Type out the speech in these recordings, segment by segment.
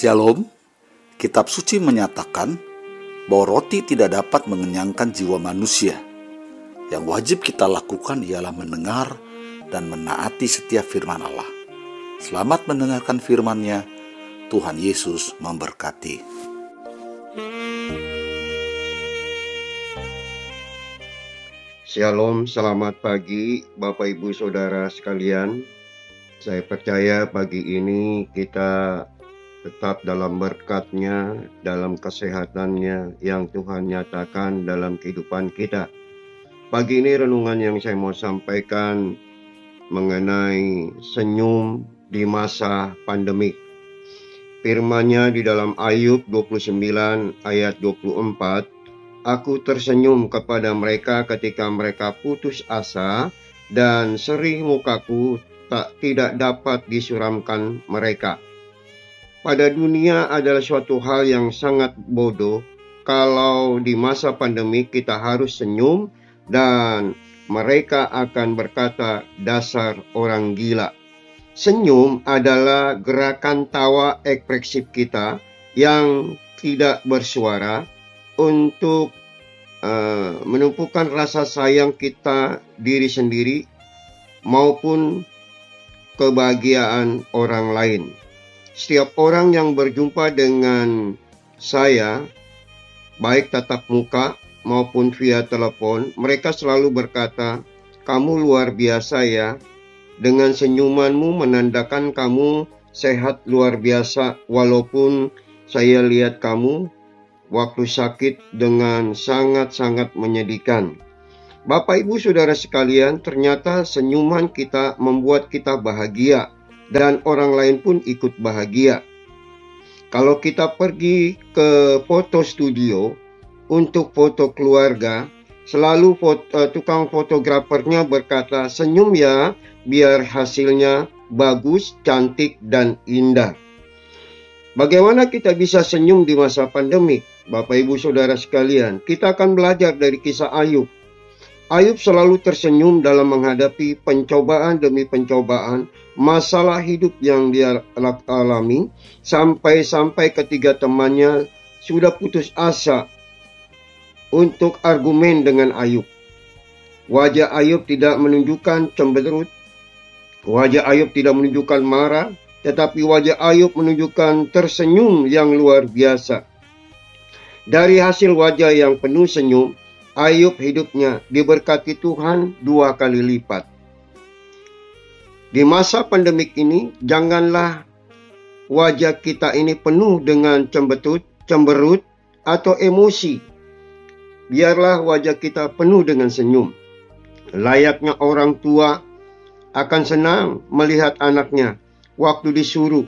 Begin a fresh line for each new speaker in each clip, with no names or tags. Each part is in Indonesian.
Shalom, kitab suci menyatakan bahwa roti tidak dapat mengenyangkan jiwa manusia. Yang wajib kita lakukan ialah mendengar dan menaati setiap firman Allah. Selamat mendengarkan firman-Nya. Tuhan Yesus memberkati.
Shalom, selamat pagi Bapak Ibu Saudara sekalian. Saya percaya pagi ini kita tetap dalam berkatnya, dalam kesehatannya yang Tuhan nyatakan dalam kehidupan kita. Pagi ini renungan yang saya mau sampaikan mengenai senyum di masa pandemi. Firmannya di dalam Ayub 29 ayat 24, Aku tersenyum kepada mereka ketika mereka putus asa dan seri mukaku tak tidak dapat disuramkan mereka pada dunia adalah suatu hal yang sangat bodoh kalau di masa pandemi kita harus senyum dan mereka akan berkata dasar orang gila. Senyum adalah gerakan tawa ekspresif kita yang tidak bersuara untuk uh, menumpukan rasa sayang kita diri sendiri maupun kebahagiaan orang lain. Setiap orang yang berjumpa dengan saya, baik tatap muka maupun via telepon, mereka selalu berkata, "Kamu luar biasa ya." Dengan senyumanmu menandakan kamu sehat luar biasa, walaupun saya lihat kamu waktu sakit dengan sangat-sangat menyedihkan. Bapak, ibu, saudara sekalian, ternyata senyuman kita membuat kita bahagia dan orang lain pun ikut bahagia. Kalau kita pergi ke foto studio untuk foto keluarga, selalu foto, uh, tukang fotografernya berkata, "Senyum ya, biar hasilnya bagus, cantik, dan indah." Bagaimana kita bisa senyum di masa pandemi? Bapak, ibu, saudara sekalian, kita akan belajar dari kisah Ayub. Ayub selalu tersenyum dalam menghadapi pencobaan demi pencobaan, masalah hidup yang dia alami, sampai-sampai ketiga temannya sudah putus asa untuk argumen dengan Ayub. Wajah Ayub tidak menunjukkan cemberut, wajah Ayub tidak menunjukkan marah, tetapi wajah Ayub menunjukkan tersenyum yang luar biasa. Dari hasil wajah yang penuh senyum, Ayub hidupnya diberkati Tuhan dua kali lipat. Di masa pandemik ini, janganlah wajah kita ini penuh dengan cembetut, cemberut, atau emosi. Biarlah wajah kita penuh dengan senyum. Layaknya orang tua akan senang melihat anaknya waktu disuruh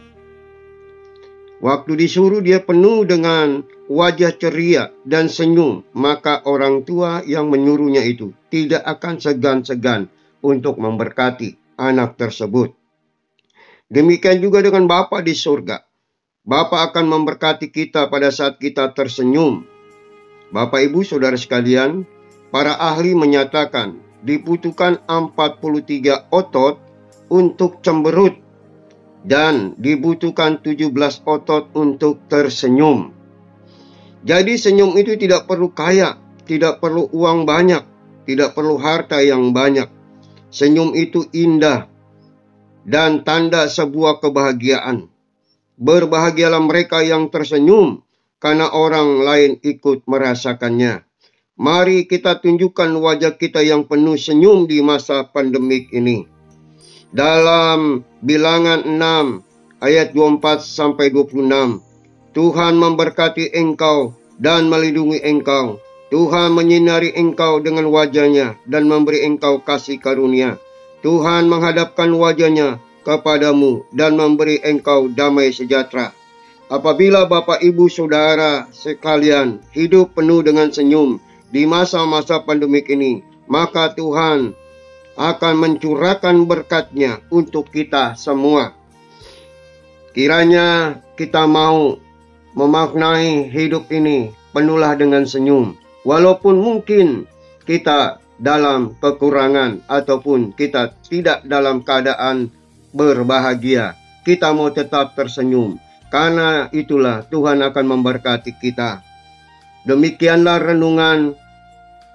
Waktu disuruh dia penuh dengan wajah ceria dan senyum, maka orang tua yang menyuruhnya itu tidak akan segan-segan untuk memberkati anak tersebut. Demikian juga dengan Bapa di surga. Bapa akan memberkati kita pada saat kita tersenyum. Bapak Ibu Saudara sekalian, para ahli menyatakan dibutuhkan 43 otot untuk cemberut dan dibutuhkan 17 otot untuk tersenyum. Jadi senyum itu tidak perlu kaya, tidak perlu uang banyak, tidak perlu harta yang banyak. Senyum itu indah dan tanda sebuah kebahagiaan. Berbahagialah mereka yang tersenyum karena orang lain ikut merasakannya. Mari kita tunjukkan wajah kita yang penuh senyum di masa pandemik ini dalam bilangan 6 ayat 24 sampai 26. Tuhan memberkati engkau dan melindungi engkau. Tuhan menyinari engkau dengan wajahnya dan memberi engkau kasih karunia. Tuhan menghadapkan wajahnya kepadamu dan memberi engkau damai sejahtera. Apabila Bapak Ibu Saudara sekalian hidup penuh dengan senyum di masa-masa pandemik ini, maka Tuhan akan mencurahkan berkatnya untuk kita semua. Kiranya kita mau memaknai hidup ini penuhlah dengan senyum. Walaupun mungkin kita dalam kekurangan ataupun kita tidak dalam keadaan berbahagia, kita mau tetap tersenyum. Karena itulah Tuhan akan memberkati kita. Demikianlah renungan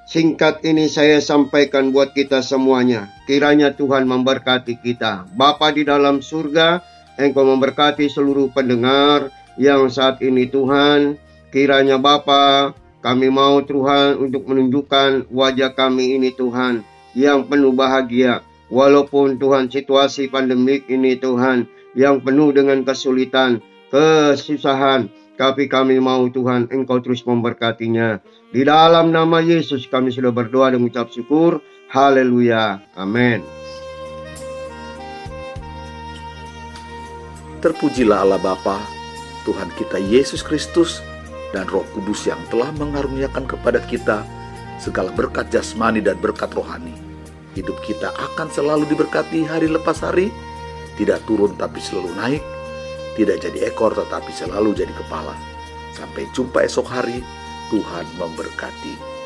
singkat ini saya sampaikan buat kita semuanya. Kiranya Tuhan memberkati kita. Bapa di dalam surga, Engkau memberkati seluruh pendengar yang saat ini Tuhan. Kiranya Bapa, kami mau Tuhan untuk menunjukkan wajah kami ini Tuhan yang penuh bahagia. Walaupun Tuhan situasi pandemik ini Tuhan yang penuh dengan kesulitan, kesusahan, tapi kami mau Tuhan Engkau terus memberkatinya. Di dalam nama Yesus kami sudah berdoa dan mengucap syukur. Haleluya. Amin.
Terpujilah Allah Bapa, Tuhan kita Yesus Kristus, dan Roh Kudus yang telah mengaruniakan kepada kita segala berkat jasmani dan berkat rohani. Hidup kita akan selalu diberkati hari lepas hari, tidak turun tapi selalu naik, tidak jadi ekor tetapi selalu jadi kepala. Sampai jumpa esok hari, Tuhan memberkati.